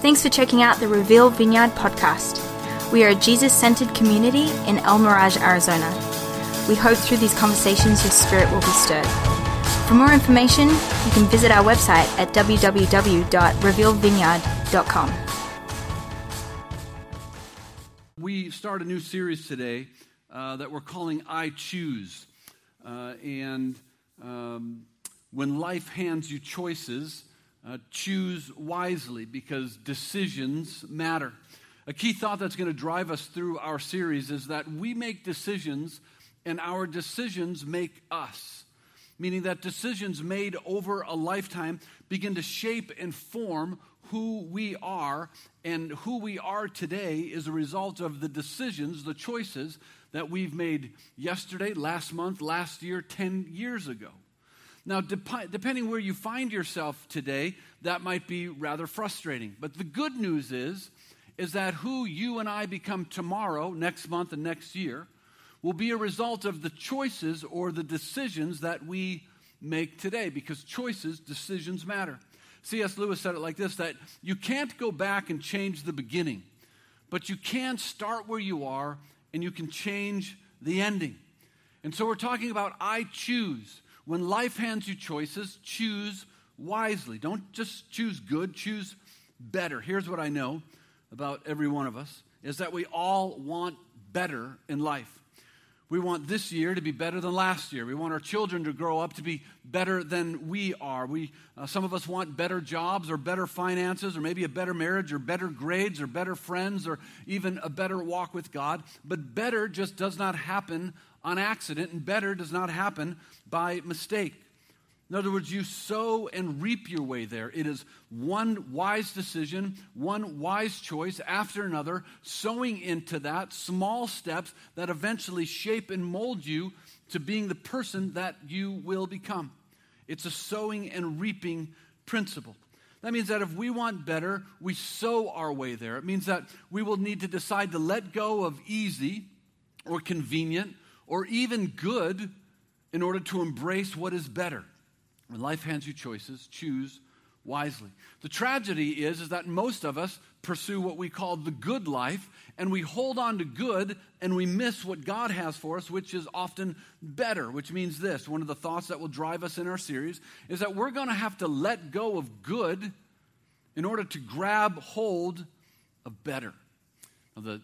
Thanks for checking out the Reveal Vineyard podcast. We are a Jesus centered community in El Mirage, Arizona. We hope through these conversations your spirit will be stirred. For more information, you can visit our website at www.revealvineyard.com. We start a new series today uh, that we're calling I Choose. Uh, and um, when life hands you choices, uh, choose wisely because decisions matter. A key thought that's going to drive us through our series is that we make decisions and our decisions make us. Meaning that decisions made over a lifetime begin to shape and form who we are, and who we are today is a result of the decisions, the choices that we've made yesterday, last month, last year, 10 years ago. Now, dep- depending where you find yourself today, that might be rather frustrating. But the good news is, is that who you and I become tomorrow, next month, and next year will be a result of the choices or the decisions that we make today because choices, decisions matter. C.S. Lewis said it like this that you can't go back and change the beginning, but you can start where you are and you can change the ending. And so we're talking about I choose. When life hands you choices, choose wisely. Don't just choose good, choose better. Here's what I know about every one of us is that we all want better in life. We want this year to be better than last year. We want our children to grow up to be better than we are. We, uh, some of us want better jobs or better finances or maybe a better marriage or better grades or better friends or even a better walk with God. But better just does not happen on accident, and better does not happen by mistake. In other words, you sow and reap your way there. It is one wise decision, one wise choice after another, sowing into that small steps that eventually shape and mold you to being the person that you will become. It's a sowing and reaping principle. That means that if we want better, we sow our way there. It means that we will need to decide to let go of easy or convenient or even good in order to embrace what is better. When life hands you choices, choose wisely. The tragedy is, is that most of us pursue what we call the good life, and we hold on to good and we miss what God has for us, which is often better, which means this. One of the thoughts that will drive us in our series is that we're going to have to let go of good in order to grab hold of better. Now, the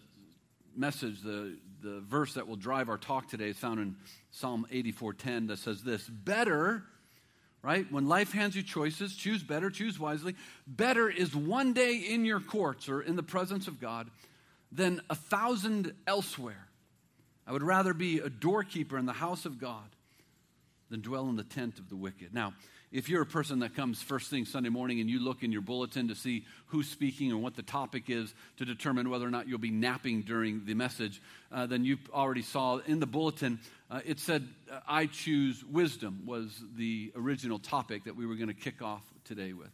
message, the, the verse that will drive our talk today is found in Psalm 84:10 that says this, better right? When life hands you choices, choose better, choose wisely. Better is one day in your courts or in the presence of God than a thousand elsewhere. I would rather be a doorkeeper in the house of God than dwell in the tent of the wicked. Now, if you're a person that comes first thing Sunday morning and you look in your bulletin to see who's speaking and what the topic is to determine whether or not you'll be napping during the message, uh, then you already saw in the bulletin uh, it said, I choose wisdom was the original topic that we were going to kick off today with.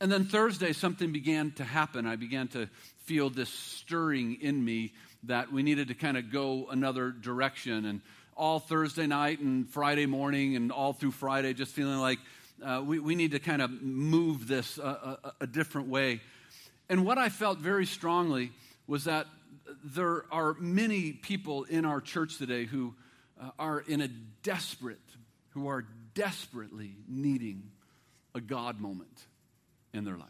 And then Thursday, something began to happen. I began to feel this stirring in me that we needed to kind of go another direction. And all Thursday night and Friday morning and all through Friday, just feeling like uh, we, we need to kind of move this a, a, a different way. And what I felt very strongly was that there are many people in our church today who uh, are in a desperate, who are desperately needing a God moment in their life.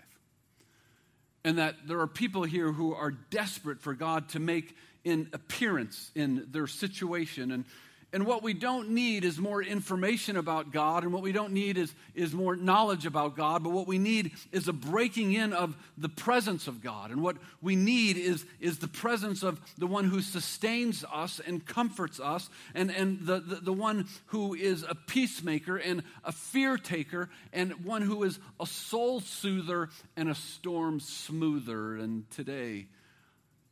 And that there are people here who are desperate for God to make an appearance in their situation. And and what we don't need is more information about God, and what we don't need is, is more knowledge about God, but what we need is a breaking in of the presence of God. And what we need is, is the presence of the one who sustains us and comforts us, and, and the, the, the one who is a peacemaker and a fear taker, and one who is a soul soother and a storm smoother. And today,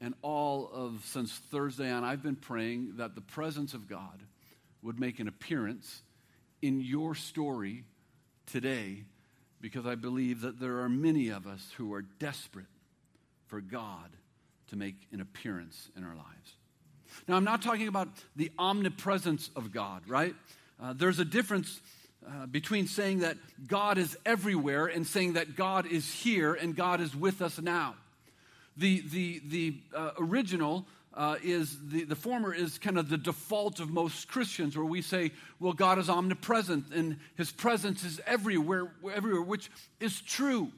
and all of since Thursday on, I've been praying that the presence of God would make an appearance in your story today because I believe that there are many of us who are desperate for God to make an appearance in our lives. Now, I'm not talking about the omnipresence of God, right? Uh, there's a difference uh, between saying that God is everywhere and saying that God is here and God is with us now. The, the, the uh, original uh, is the, the former is kind of the default of most Christians, where we say, well, God is omnipresent and his presence is everywhere, everywhere, which is true.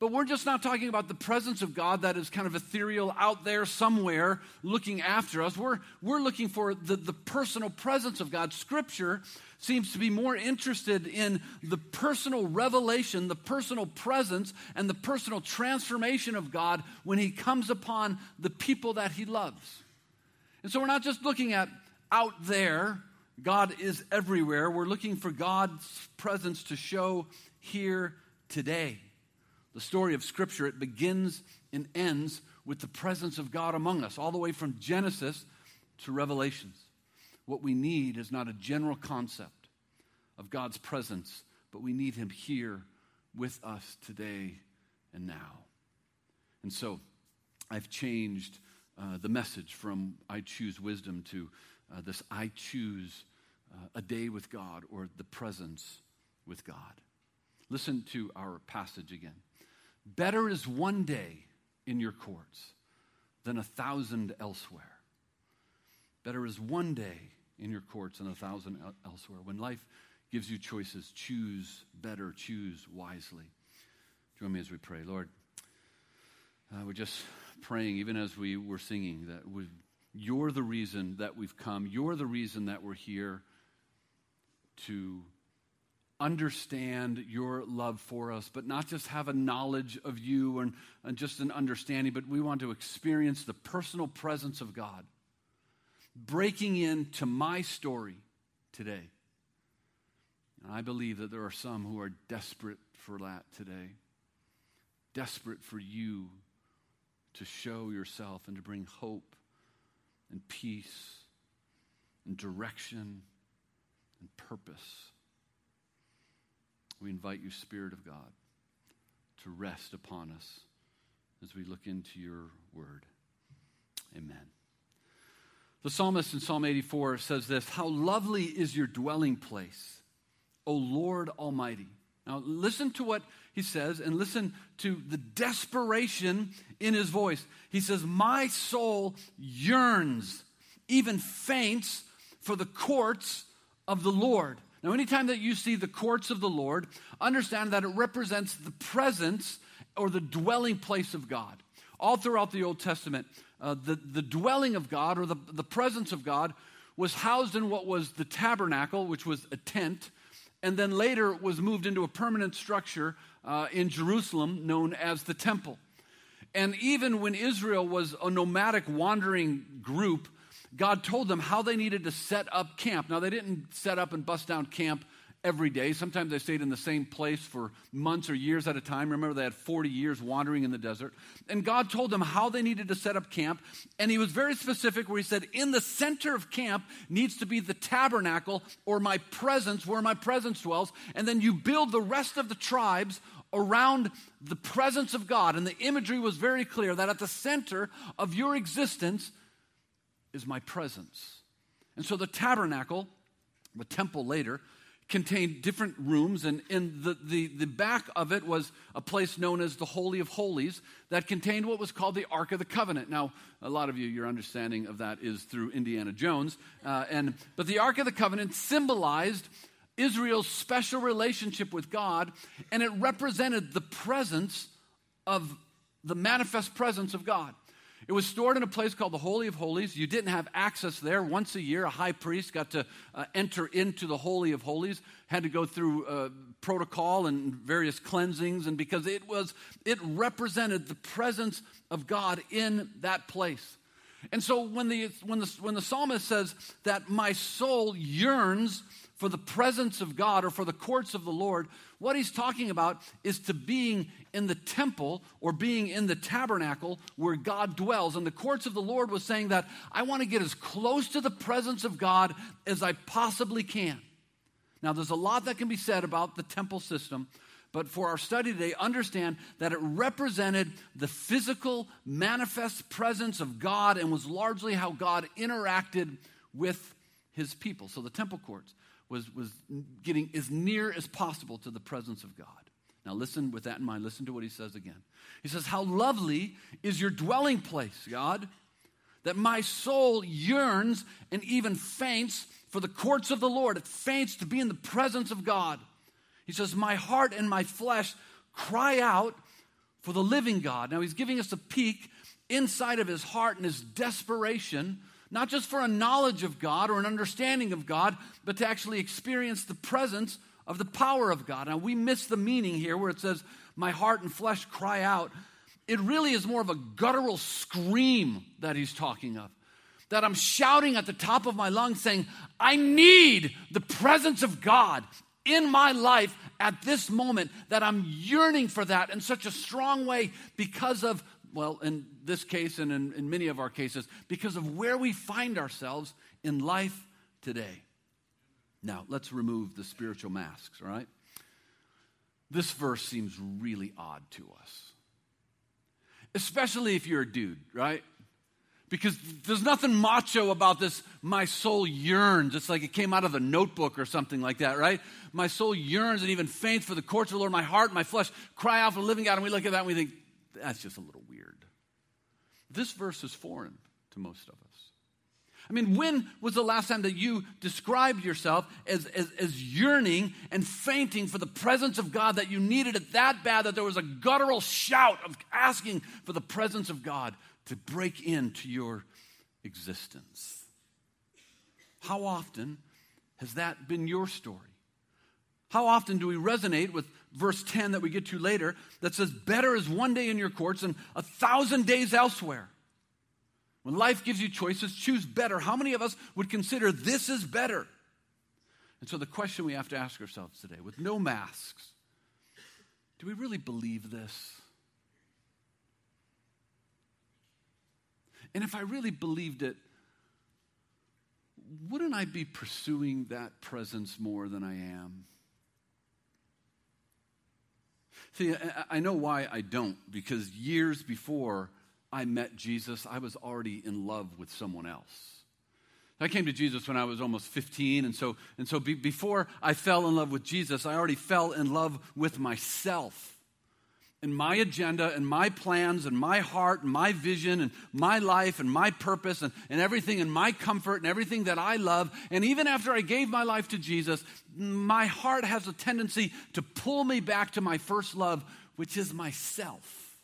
But we're just not talking about the presence of God that is kind of ethereal out there somewhere looking after us. We're, we're looking for the, the personal presence of God. Scripture seems to be more interested in the personal revelation, the personal presence, and the personal transformation of God when He comes upon the people that He loves. And so we're not just looking at out there, God is everywhere. We're looking for God's presence to show here today. The story of Scripture, it begins and ends with the presence of God among us, all the way from Genesis to Revelations. What we need is not a general concept of God's presence, but we need Him here with us today and now. And so I've changed uh, the message from I choose wisdom to uh, this I choose uh, a day with God or the presence with God. Listen to our passage again. Better is one day in your courts than a thousand elsewhere. Better is one day in your courts than a thousand elsewhere. When life gives you choices, choose better, choose wisely. Join me as we pray. Lord, uh, we're just praying, even as we were singing, that you're the reason that we've come. You're the reason that we're here to understand your love for us, but not just have a knowledge of you and, and just an understanding, but we want to experience the personal presence of God breaking into my story today. And I believe that there are some who are desperate for that today, desperate for you to show yourself and to bring hope and peace and direction and purpose. We invite you, Spirit of God, to rest upon us as we look into your word. Amen. The psalmist in Psalm 84 says this How lovely is your dwelling place, O Lord Almighty. Now, listen to what he says and listen to the desperation in his voice. He says, My soul yearns, even faints, for the courts of the Lord. Now, anytime that you see the courts of the Lord, understand that it represents the presence or the dwelling place of God. All throughout the Old Testament, uh, the, the dwelling of God or the, the presence of God was housed in what was the tabernacle, which was a tent, and then later was moved into a permanent structure uh, in Jerusalem known as the temple. And even when Israel was a nomadic wandering group, God told them how they needed to set up camp. Now, they didn't set up and bust down camp every day. Sometimes they stayed in the same place for months or years at a time. Remember, they had 40 years wandering in the desert. And God told them how they needed to set up camp. And He was very specific where He said, In the center of camp needs to be the tabernacle or my presence, where my presence dwells. And then you build the rest of the tribes around the presence of God. And the imagery was very clear that at the center of your existence, is my presence. And so the tabernacle, the temple later, contained different rooms, and in the, the, the back of it was a place known as the Holy of Holies that contained what was called the Ark of the Covenant. Now, a lot of you, your understanding of that is through Indiana Jones. Uh, and, but the Ark of the Covenant symbolized Israel's special relationship with God, and it represented the presence of the manifest presence of God. It was stored in a place called the Holy of Holies. You didn't have access there. Once a year, a high priest got to uh, enter into the Holy of Holies, had to go through uh, protocol and various cleansings, and because it was, it represented the presence of God in that place. And so when the, when the, when the psalmist says that my soul yearns for the presence of God or for the courts of the Lord, what he's talking about is to being in the temple or being in the tabernacle where God dwells. And the courts of the Lord was saying that I want to get as close to the presence of God as I possibly can. Now, there's a lot that can be said about the temple system, but for our study today, understand that it represented the physical, manifest presence of God and was largely how God interacted with his people. So the temple courts was, was getting as near as possible to the presence of God. Now, listen with that in mind. Listen to what he says again. He says, How lovely is your dwelling place, God, that my soul yearns and even faints for the courts of the Lord. It faints to be in the presence of God. He says, My heart and my flesh cry out for the living God. Now, he's giving us a peek inside of his heart and his desperation not just for a knowledge of God or an understanding of God, but to actually experience the presence of the power of God. Now, we miss the meaning here where it says, My heart and flesh cry out. It really is more of a guttural scream that he's talking of. That I'm shouting at the top of my lungs saying, I need the presence of God in my life at this moment, that I'm yearning for that in such a strong way because of well, in this case and in, in many of our cases, because of where we find ourselves in life today. Now, let's remove the spiritual masks, all right? This verse seems really odd to us, especially if you're a dude, right? Because there's nothing macho about this, my soul yearns. It's like it came out of a notebook or something like that, right? My soul yearns and even faints for the courts of the Lord. My heart, my flesh cry out for the living God. And we look at that and we think, that's just a little weird. This verse is foreign to most of us. I mean, when was the last time that you described yourself as, as, as, yearning and fainting for the presence of God, that you needed it that bad that there was a guttural shout of asking for the presence of God to break into your existence? How often has that been your story? How often do we resonate with verse 10 that we get to later that says, Better is one day in your courts than a thousand days elsewhere. When life gives you choices, choose better. How many of us would consider this is better? And so the question we have to ask ourselves today, with no masks, do we really believe this? And if I really believed it, wouldn't I be pursuing that presence more than I am? See, I know why I don't, because years before I met Jesus, I was already in love with someone else. I came to Jesus when I was almost 15, and so, and so be, before I fell in love with Jesus, I already fell in love with myself and my agenda and my plans and my heart and my vision and my life and my purpose and, and everything and my comfort and everything that I love. And even after I gave my life to Jesus, my heart has a tendency to pull me back to my first love, which is myself.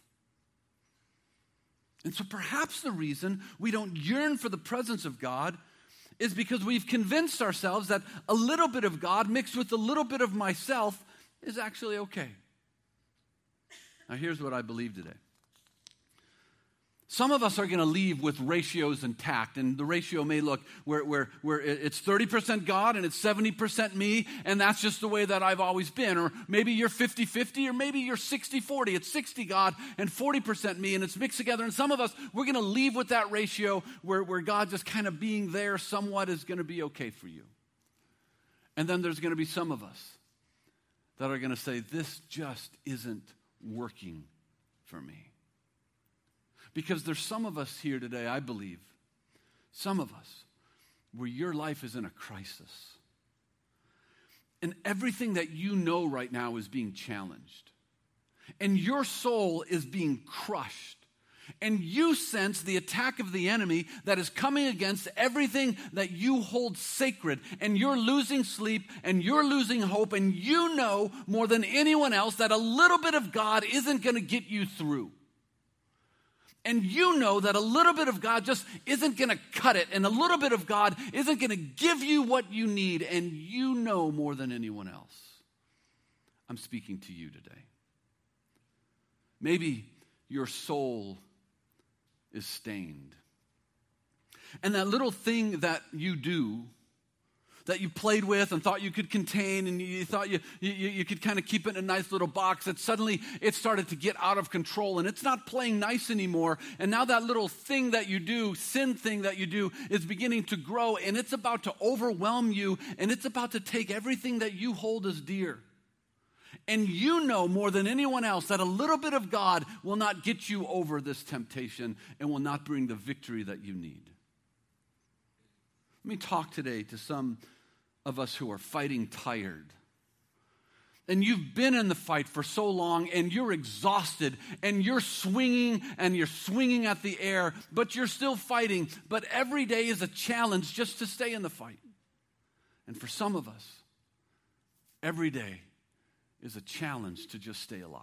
And so perhaps the reason we don't yearn for the presence of God is because we've convinced ourselves that a little bit of God mixed with a little bit of myself is actually okay. Now, here's what I believe today. Some of us are going to leave with ratios intact, and the ratio may look where, where, where it's 30% God and it's 70% me, and that's just the way that I've always been. Or maybe you're 50 50, or maybe you're 60 40. It's 60 God and 40% me, and it's mixed together. And some of us, we're going to leave with that ratio where, where God just kind of being there somewhat is going to be okay for you. And then there's going to be some of us that are going to say, This just isn't working for me. Because there's some of us here today, I believe, some of us, where your life is in a crisis. And everything that you know right now is being challenged. And your soul is being crushed and you sense the attack of the enemy that is coming against everything that you hold sacred, and you're losing sleep and you're losing hope, and you know more than anyone else that a little bit of God isn't going to get you through. And you know that a little bit of God just isn't going to cut it, and a little bit of God isn't going to give you what you need, and you know more than anyone else. I'm speaking to you today. Maybe your soul is stained. And that little thing that you do, that you played with and thought you could contain and you thought you, you, you could kind of keep it in a nice little box, that suddenly it started to get out of control and it's not playing nice anymore. And now that little thing that you do, sin thing that you do, is beginning to grow and it's about to overwhelm you and it's about to take everything that you hold as dear. And you know more than anyone else that a little bit of God will not get you over this temptation and will not bring the victory that you need. Let me talk today to some of us who are fighting tired. And you've been in the fight for so long and you're exhausted and you're swinging and you're swinging at the air, but you're still fighting. But every day is a challenge just to stay in the fight. And for some of us, every day is a challenge to just stay alive.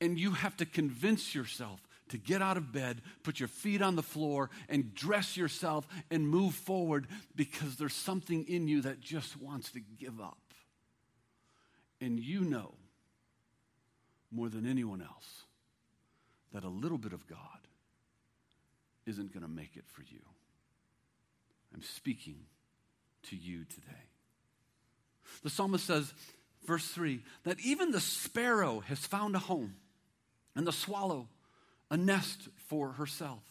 And you have to convince yourself to get out of bed, put your feet on the floor, and dress yourself and move forward because there's something in you that just wants to give up. And you know more than anyone else that a little bit of God isn't going to make it for you. I'm speaking to you today. The psalmist says, verse 3, that even the sparrow has found a home, and the swallow a nest for herself.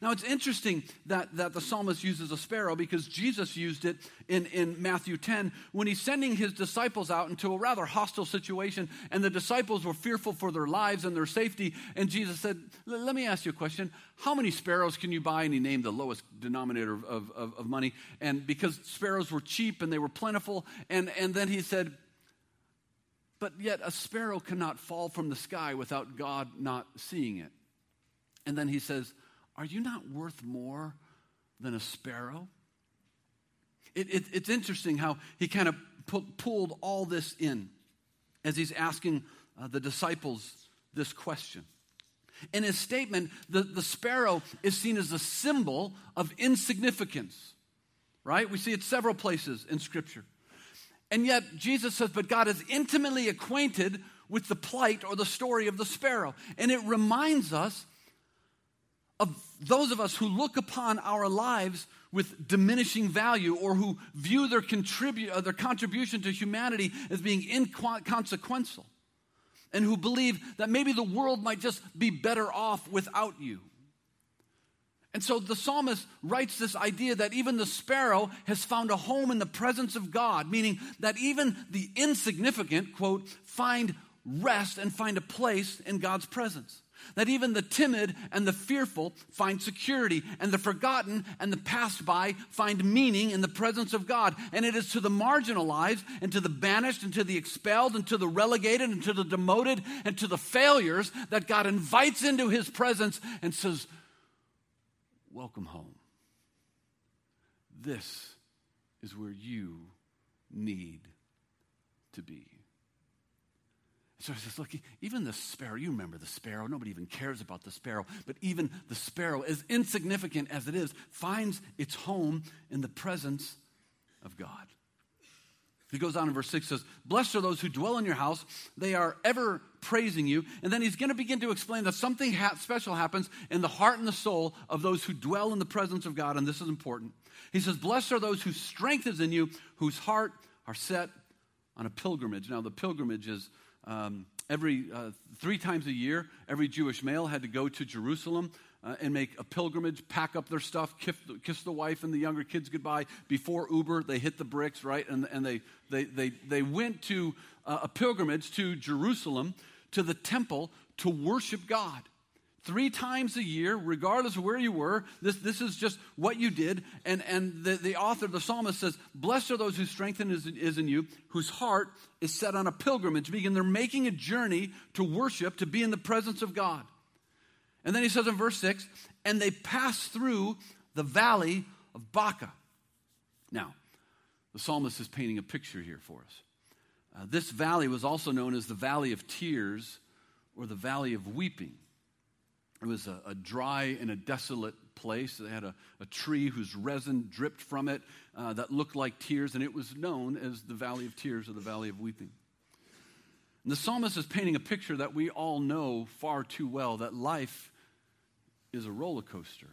Now, it's interesting that, that the psalmist uses a sparrow because Jesus used it in, in Matthew 10 when he's sending his disciples out into a rather hostile situation, and the disciples were fearful for their lives and their safety. And Jesus said, Let me ask you a question. How many sparrows can you buy? And he named the lowest denominator of, of, of money. And because sparrows were cheap and they were plentiful, and, and then he said, But yet a sparrow cannot fall from the sky without God not seeing it. And then he says, are you not worth more than a sparrow? It, it, it's interesting how he kind of pu- pulled all this in as he's asking uh, the disciples this question. In his statement, the, the sparrow is seen as a symbol of insignificance, right? We see it several places in Scripture. And yet, Jesus says, but God is intimately acquainted with the plight or the story of the sparrow. And it reminds us of those of us who look upon our lives with diminishing value or who view their, contribu- uh, their contribution to humanity as being inconsequential and who believe that maybe the world might just be better off without you. And so the psalmist writes this idea that even the sparrow has found a home in the presence of God, meaning that even the insignificant, quote, find rest and find a place in God's presence. That even the timid and the fearful find security, and the forgotten and the passed by find meaning in the presence of God. And it is to the marginalized, and to the banished, and to the expelled, and to the relegated, and to the demoted, and to the failures that God invites into his presence and says, Welcome home. This is where you need to be. So he says, Look, even the sparrow, you remember the sparrow, nobody even cares about the sparrow, but even the sparrow, as insignificant as it is, finds its home in the presence of God. He goes on in verse 6 says, Blessed are those who dwell in your house. They are ever praising you. And then he's going to begin to explain that something ha- special happens in the heart and the soul of those who dwell in the presence of God. And this is important. He says, Blessed are those whose strength is in you, whose heart are set on a pilgrimage. Now, the pilgrimage is um, every uh, three times a year, every Jewish male had to go to Jerusalem uh, and make a pilgrimage, pack up their stuff, kiss the, kiss the, wife and the younger kids goodbye. Before Uber, they hit the bricks, right? And, and they, they, they, they went to uh, a pilgrimage to Jerusalem, to the temple, to worship God three times a year, regardless of where you were. This, this is just what you did. And, and the, the author, the psalmist says, Blessed are those whose strength is, is in you, whose heart is set on a pilgrimage, meaning they're making a journey to worship, to be in the presence of God. And then he says in verse 6, and they pass through the valley of Baca. Now, the psalmist is painting a picture here for us. Uh, this valley was also known as the Valley of Tears or the Valley of Weeping. It was a, a, dry and a desolate place. They had a, a tree whose resin dripped from it uh, that looked like tears, and it was known as the Valley of Tears or the Valley of Weeping. And the psalmist is painting a picture that we all know far too well that life is a roller coaster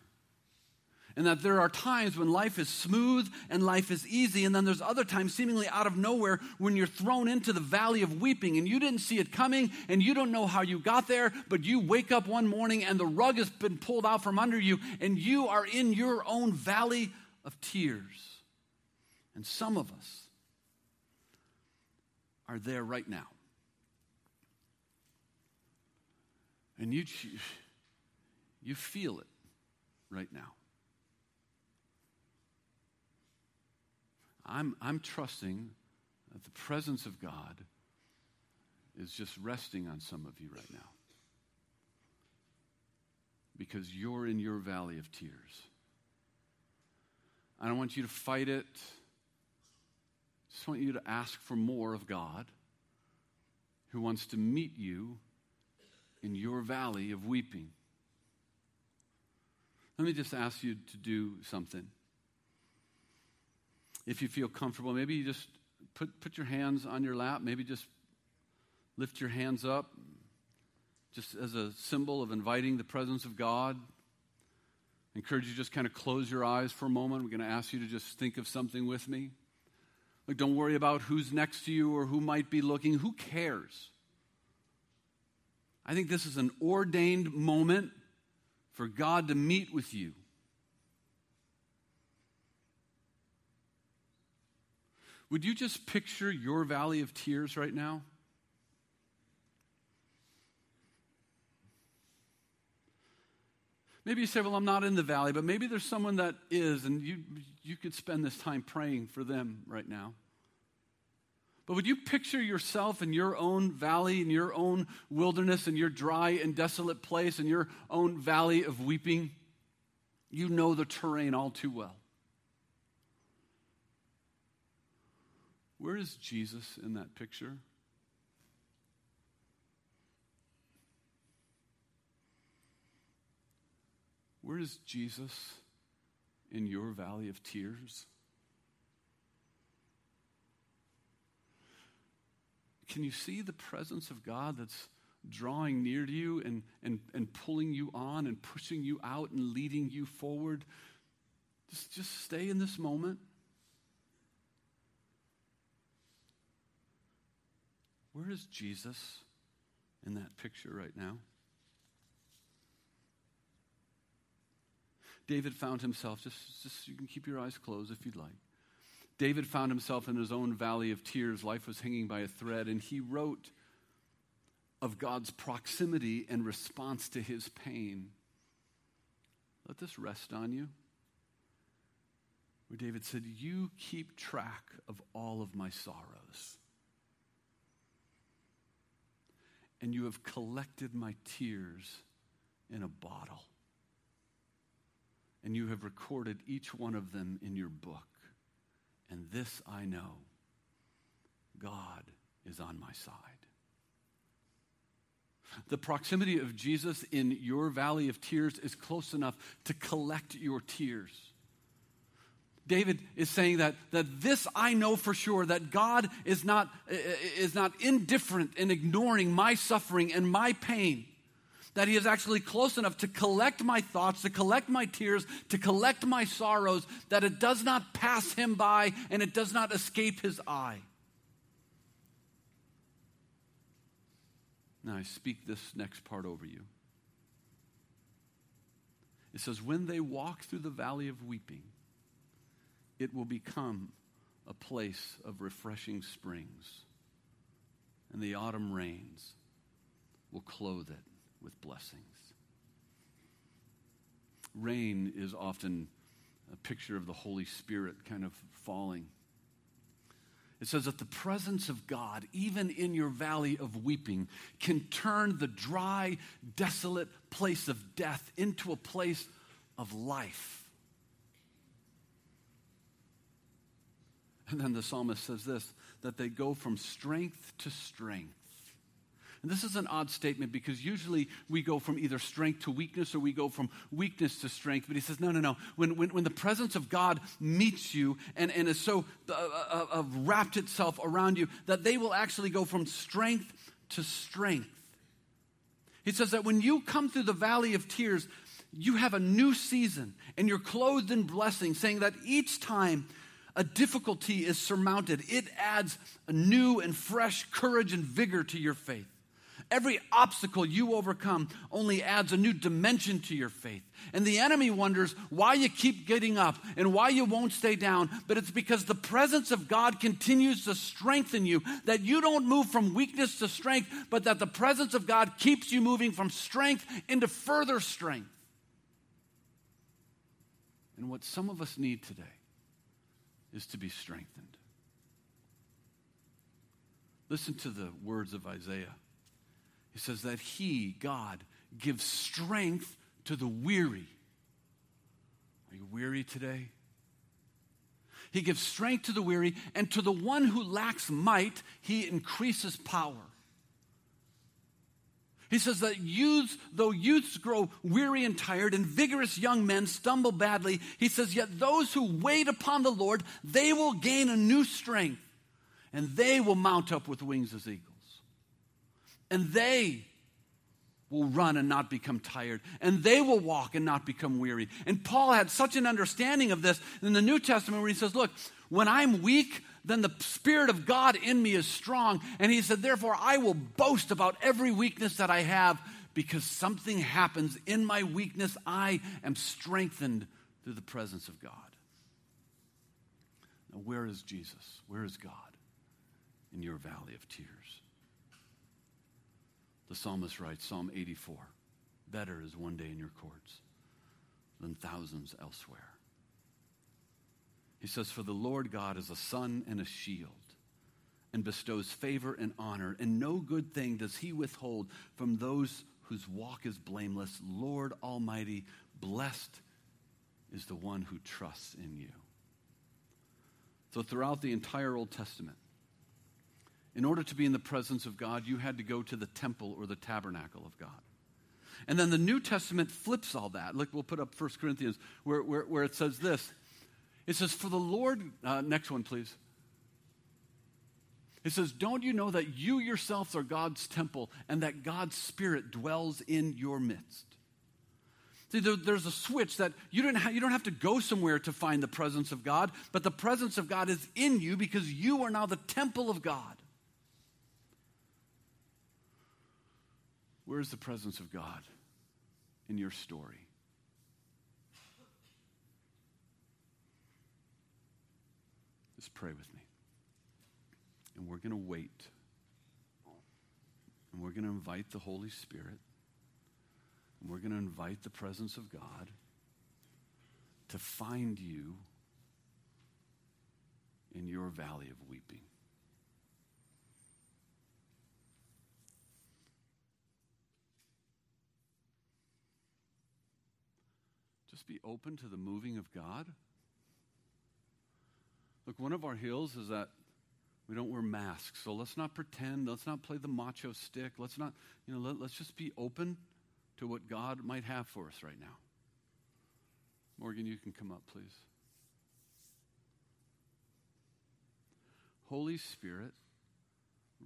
and that there are times when life is smooth and life is easy, and then there's other times, seemingly out of nowhere, when you're thrown into the valley of weeping and you didn't see it coming and you don't know how you got there, but you wake up one morning and the rug has been pulled out from under you and you are in your own valley of tears. And some of us are there right now. And you, you feel it right now. I'm, I'm trusting that the presence of God is just resting on some of you right now. Because you're in your valley of tears. I don't want you to fight it. I just want you to ask for more of God who wants to meet you in your valley of weeping. Let me just ask you to do something. If you feel comfortable, maybe you just put, put your hands on your lap, maybe just lift your hands up, just as a symbol of inviting the presence of God. I encourage you to just kind of close your eyes for a moment. We're going to ask you to just think of something with me. Like, don't worry about who's next to you or who might be looking. Who cares? I think this is an ordained moment for God to meet with you. Would you just picture your valley of tears right now? Maybe you say, Well, I'm not in the valley, but maybe there's someone that is, and you, you could spend this time praying for them right now. But would you picture yourself in your own valley, in your own wilderness, in your dry and desolate place, in your own valley of weeping? You know the terrain all too well. Where is Jesus in that picture? Where is Jesus in your valley of tears? Can you see the presence of God that's drawing near to you and, and, and pulling you on and pushing you out and leading you forward? Just, just stay in this moment. Where is Jesus in that picture right now? David found himself, just, just you can keep your eyes closed if you'd like. David found himself in his own valley of tears. Life was hanging by a thread, and he wrote of God's proximity and response to his pain. Let this rest on you. Where David said, You keep track of all of my sorrows, and you have collected my tears in a bottle, and you have recorded each one of them in your book. And this I know God is on my side. The proximity of Jesus in your valley of tears is close enough to collect your tears. David is saying that, that this I know for sure that God is not, is not indifferent in ignoring my suffering and my pain that He is actually close enough to collect my thoughts, to collect my tears, to collect my sorrows, that it does not pass Him by and it does not escape His eye. Now I speak this next part over you. It says, When they walk through the valley of weeping, it will become a place of refreshing springs, and the autumn rains will clothe it with blessings. Rain is often a picture of the Holy Spirit kind of falling. It says that the presence of God, even in your valley of weeping, can turn the dry, desolate place of death into a place of life. And then the psalmist says this that they go from strength to strength. And this is an odd statement because usually we go from either strength to weakness or we go from weakness to strength. But he says, no, no, no. When, when, when the presence of God meets you and, and is so uh, uh, uh, wrapped itself around you, that they will actually go from strength to strength. He says that when you come through the valley of tears, you have a new season and you're clothed in blessing, saying that each time a difficulty is surmounted, it adds a new and fresh courage and vigor to your faith. Every obstacle you overcome only adds a new dimension to your faith. And the enemy wonders why you keep getting up and why you won't stay down. But it's because the presence of God continues to strengthen you, that you don't move from weakness to strength, but that the presence of God keeps you moving from strength into further strength. And what some of us need today is to be strengthened. Listen to the words of Isaiah. He says that He, God, gives strength to the weary. Are you weary today? He gives strength to the weary, and to the one who lacks might, He increases power. He says that youths, though youths grow weary and tired, and vigorous young men stumble badly, he says, yet those who wait upon the Lord, they will gain a new strength, and they will mount up with wings as eagles. And they will run and not become tired, and they will walk and not become weary. And Paul had such an understanding of this in the New Testament where he says, Look, when I'm weak, then the Spirit of God in me is strong. And he said, Therefore, I will boast about every weakness that I have because something happens in my weakness. I am strengthened through the presence of God. Now, where is Jesus? Where is God in your valley of tears? The psalmist writes, Psalm 84 Better is one day in your courts than thousands elsewhere. He says, For the Lord God is a sun and a shield, and bestows favor and honor, and no good thing does he withhold from those whose walk is blameless. Lord Almighty, blessed is the one who trusts in you. So, throughout the entire Old Testament, in order to be in the presence of God, you had to go to the temple or the tabernacle of God. And then the New Testament flips all that. Look, we'll put up 1 Corinthians, where, where, where it says this it says, For the Lord, uh, next one, please. It says, Don't you know that you yourselves are God's temple and that God's Spirit dwells in your midst? See, there, there's a switch that you don't, ha- you don't have to go somewhere to find the presence of God, but the presence of God is in you because you are now the temple of God. Where is the presence of God in your story? Just pray with me. And we're going to wait. And we're going to invite the Holy Spirit. And we're going to invite the presence of God to find you in your valley of weeping. Just be open to the moving of God. Look, one of our hills is that we don't wear masks. So let's not pretend. Let's not play the macho stick. Let's not, you know, let, let's just be open to what God might have for us right now. Morgan, you can come up, please. Holy Spirit,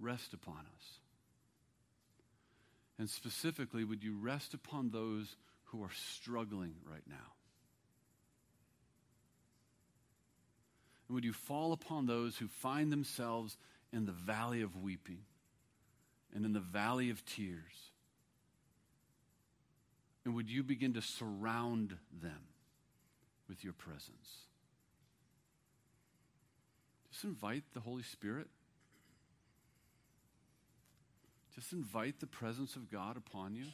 rest upon us. And specifically, would you rest upon those who are struggling right now? And would you fall upon those who find themselves in the valley of weeping and in the valley of tears? And would you begin to surround them with your presence? Just invite the Holy Spirit. Just invite the presence of God upon you.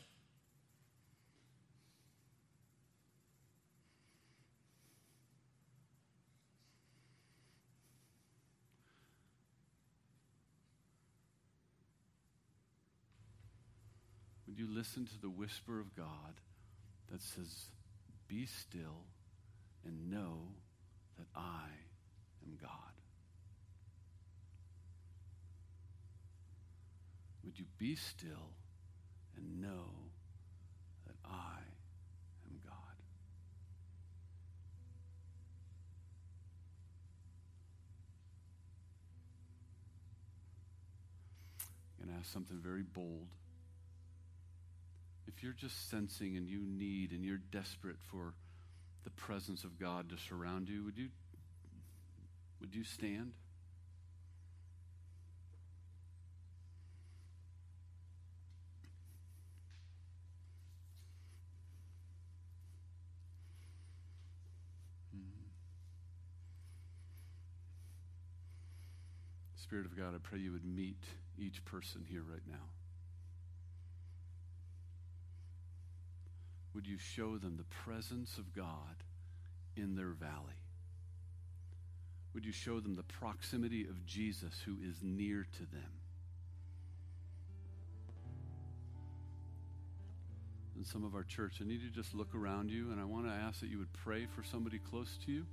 Would you listen to the whisper of God that says, Be still and know that I am God? Would you be still and know that I am God? I'm going to ask something very bold if you're just sensing and you need and you're desperate for the presence of God to surround you, would you would you stand? Hmm. Spirit of God, I pray you would meet each person here right now. Would you show them the presence of God in their valley? would you show them the proximity of Jesus who is near to them? In some of our church, I need you to just look around you, and I want to ask that you would pray for somebody close to you.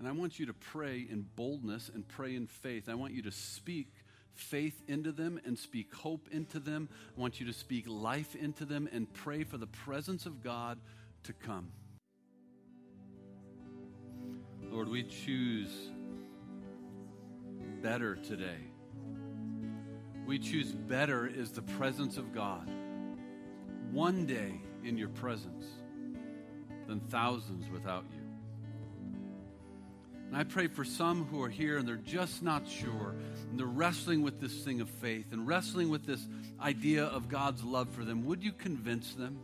And I want you to pray in boldness and pray in faith. I want you to speak faith into them and speak hope into them. I want you to speak life into them and pray for the presence of God to come. Lord, we choose better today. We choose better is the presence of God. One day in your presence than thousands without you. And I pray for some who are here and they're just not sure. And they're wrestling with this thing of faith and wrestling with this idea of God's love for them. Would you convince them?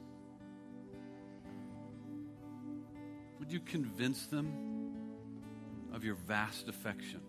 Would you convince them of your vast affection?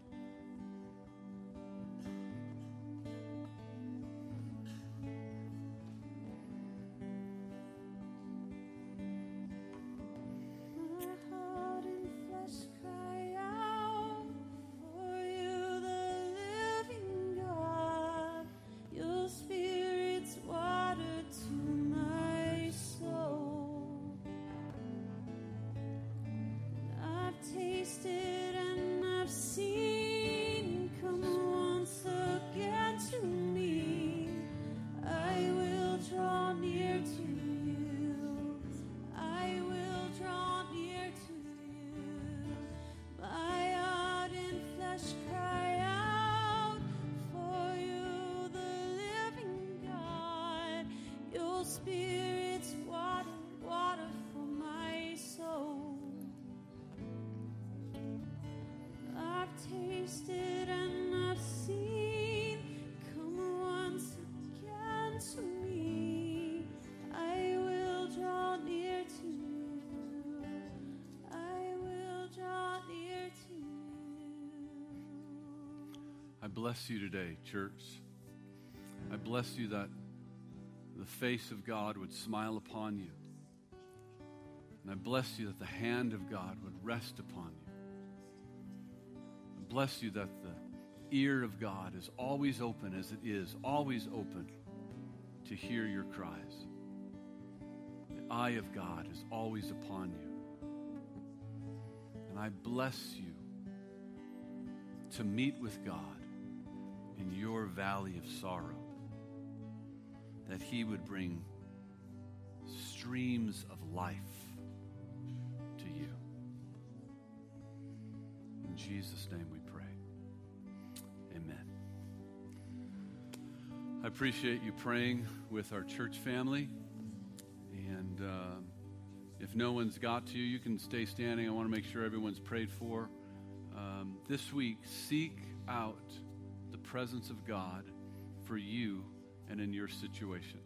Bless you today, church. I bless you that the face of God would smile upon you. And I bless you that the hand of God would rest upon you. I bless you that the ear of God is always open as it is, always open to hear your cries. The eye of God is always upon you. And I bless you to meet with God in your valley of sorrow, that He would bring streams of life to you. In Jesus' name we pray. Amen. I appreciate you praying with our church family. And uh, if no one's got to you, you can stay standing. I want to make sure everyone's prayed for. Um, this week, seek out presence of God for you and in your situation.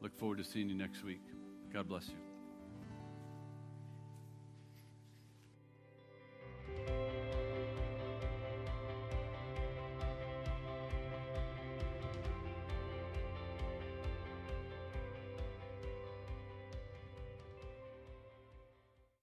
Look forward to seeing you next week. God bless you.